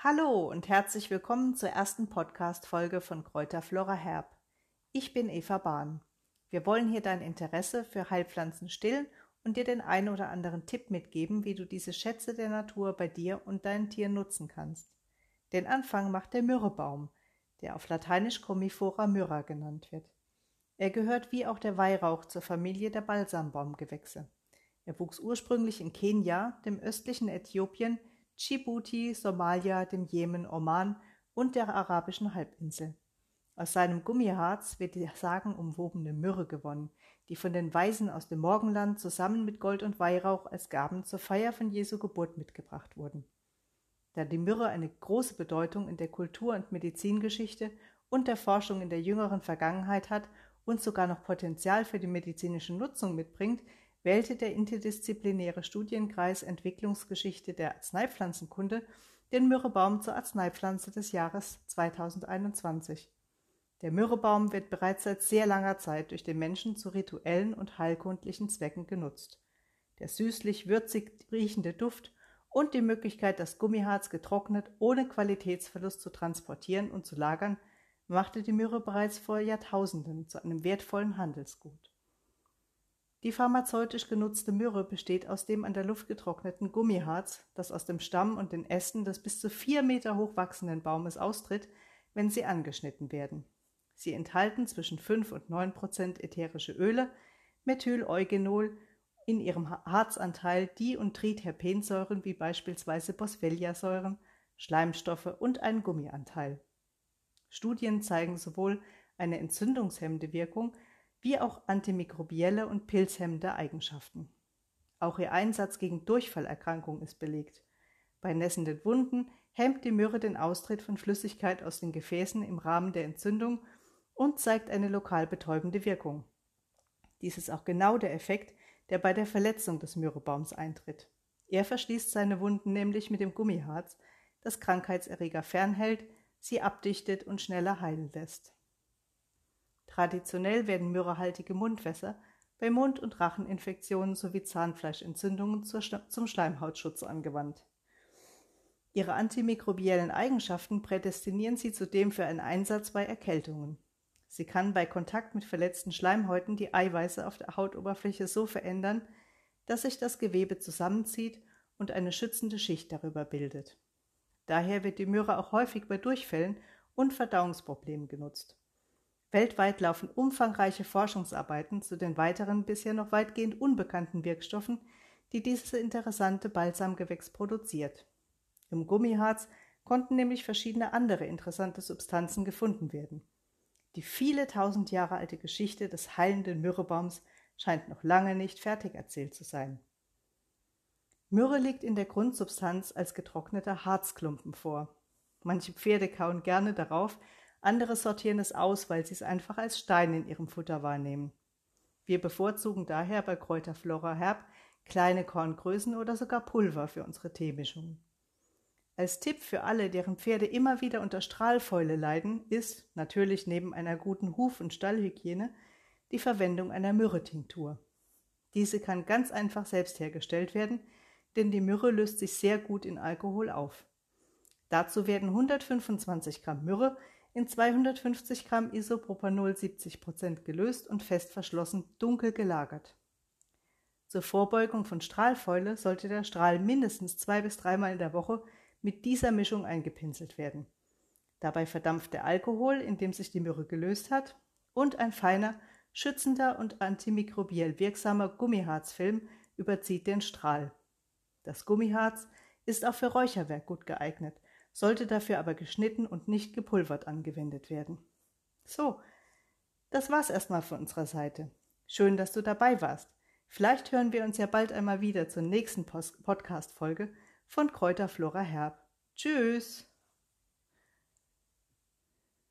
Hallo und herzlich willkommen zur ersten Podcast-Folge von Kräuterflora Herb. Ich bin Eva Bahn. Wir wollen hier dein Interesse für Heilpflanzen stillen und dir den einen oder anderen Tipp mitgeben, wie du diese Schätze der Natur bei dir und deinen Tieren nutzen kannst. Den Anfang macht der Myrrhebaum, der auf Lateinisch Comifora myrrha genannt wird. Er gehört wie auch der Weihrauch zur Familie der Balsambaumgewächse. Er wuchs ursprünglich in Kenia, dem östlichen Äthiopien, Djibouti, Somalia, dem Jemen, Oman und der arabischen Halbinsel. Aus seinem Gummiharz wird die sagenumwobene Myrrhe gewonnen, die von den Weisen aus dem Morgenland zusammen mit Gold und Weihrauch als Gaben zur Feier von Jesu Geburt mitgebracht wurden. Da die Myrrhe eine große Bedeutung in der Kultur- und Medizingeschichte und der Forschung in der jüngeren Vergangenheit hat und sogar noch Potenzial für die medizinische Nutzung mitbringt, wählte der interdisziplinäre Studienkreis Entwicklungsgeschichte der Arzneipflanzenkunde den Myrrhebaum zur Arzneipflanze des Jahres 2021. Der Myrrhebaum wird bereits seit sehr langer Zeit durch den Menschen zu rituellen und heilkundlichen Zwecken genutzt. Der süßlich-würzig riechende Duft und die Möglichkeit, das Gummiharz getrocknet ohne Qualitätsverlust zu transportieren und zu lagern, machte die Myrrhe bereits vor Jahrtausenden zu einem wertvollen Handelsgut. Die pharmazeutisch genutzte Myrrhe besteht aus dem an der Luft getrockneten Gummiharz, das aus dem Stamm und den Ästen des bis zu vier Meter hoch wachsenden Baumes austritt, wenn sie angeschnitten werden. Sie enthalten zwischen 5 und 9 Prozent ätherische Öle, Methyleugenol, in ihrem Harzanteil Di- und Triterpensäuren wie beispielsweise Boswelliasäuren, Schleimstoffe und einen Gummianteil. Studien zeigen sowohl eine entzündungshemmende Wirkung wie auch antimikrobielle und pilzhemmende Eigenschaften. Auch ihr Einsatz gegen Durchfallerkrankungen ist belegt. Bei nässenden Wunden hemmt die Myrrhe den Austritt von Flüssigkeit aus den Gefäßen im Rahmen der Entzündung und zeigt eine lokal betäubende Wirkung. Dies ist auch genau der Effekt, der bei der Verletzung des Myrrhebaums eintritt. Er verschließt seine Wunden nämlich mit dem Gummiharz, das Krankheitserreger fernhält, sie abdichtet und schneller heilen lässt. Traditionell werden myrrhehaltige Mundwässer bei Mund- und Racheninfektionen sowie Zahnfleischentzündungen zum Schleimhautschutz angewandt. Ihre antimikrobiellen Eigenschaften prädestinieren sie zudem für einen Einsatz bei Erkältungen. Sie kann bei Kontakt mit verletzten Schleimhäuten die Eiweiße auf der Hautoberfläche so verändern, dass sich das Gewebe zusammenzieht und eine schützende Schicht darüber bildet. Daher wird die Myrrhe auch häufig bei Durchfällen und Verdauungsproblemen genutzt. Weltweit laufen umfangreiche Forschungsarbeiten zu den weiteren bisher noch weitgehend unbekannten Wirkstoffen, die dieses interessante Balsamgewächs produziert. Im Gummiharz konnten nämlich verschiedene andere interessante Substanzen gefunden werden. Die viele tausend Jahre alte Geschichte des heilenden Myrrhebaums scheint noch lange nicht fertig erzählt zu sein. Myrrhe liegt in der Grundsubstanz als getrockneter Harzklumpen vor. Manche Pferde kauen gerne darauf, andere sortieren es aus, weil sie es einfach als Stein in ihrem Futter wahrnehmen. Wir bevorzugen daher bei Kräuterflora Herb kleine Korngrößen oder sogar Pulver für unsere Teemischungen. Als Tipp für alle, deren Pferde immer wieder unter Strahlfäule leiden, ist natürlich neben einer guten Huf- und Stallhygiene die Verwendung einer Myrrhe-Tinktur. Diese kann ganz einfach selbst hergestellt werden, denn die Myrrhe löst sich sehr gut in Alkohol auf. Dazu werden 125 Gramm Myrrhe in 250 Gramm Isopropanol 70 Prozent gelöst und fest verschlossen dunkel gelagert. Zur Vorbeugung von Strahlfäule sollte der Strahl mindestens zwei bis dreimal in der Woche mit dieser Mischung eingepinselt werden. Dabei verdampft der Alkohol, in dem sich die Myrrhe gelöst hat, und ein feiner, schützender und antimikrobiell wirksamer Gummiharzfilm überzieht den Strahl. Das Gummiharz ist auch für Räucherwerk gut geeignet, sollte dafür aber geschnitten und nicht gepulvert angewendet werden. So, das war's erstmal von unserer Seite. Schön, dass du dabei warst. Vielleicht hören wir uns ja bald einmal wieder zur nächsten Podcast-Folge von Kräuterflora Herb. Tschüss!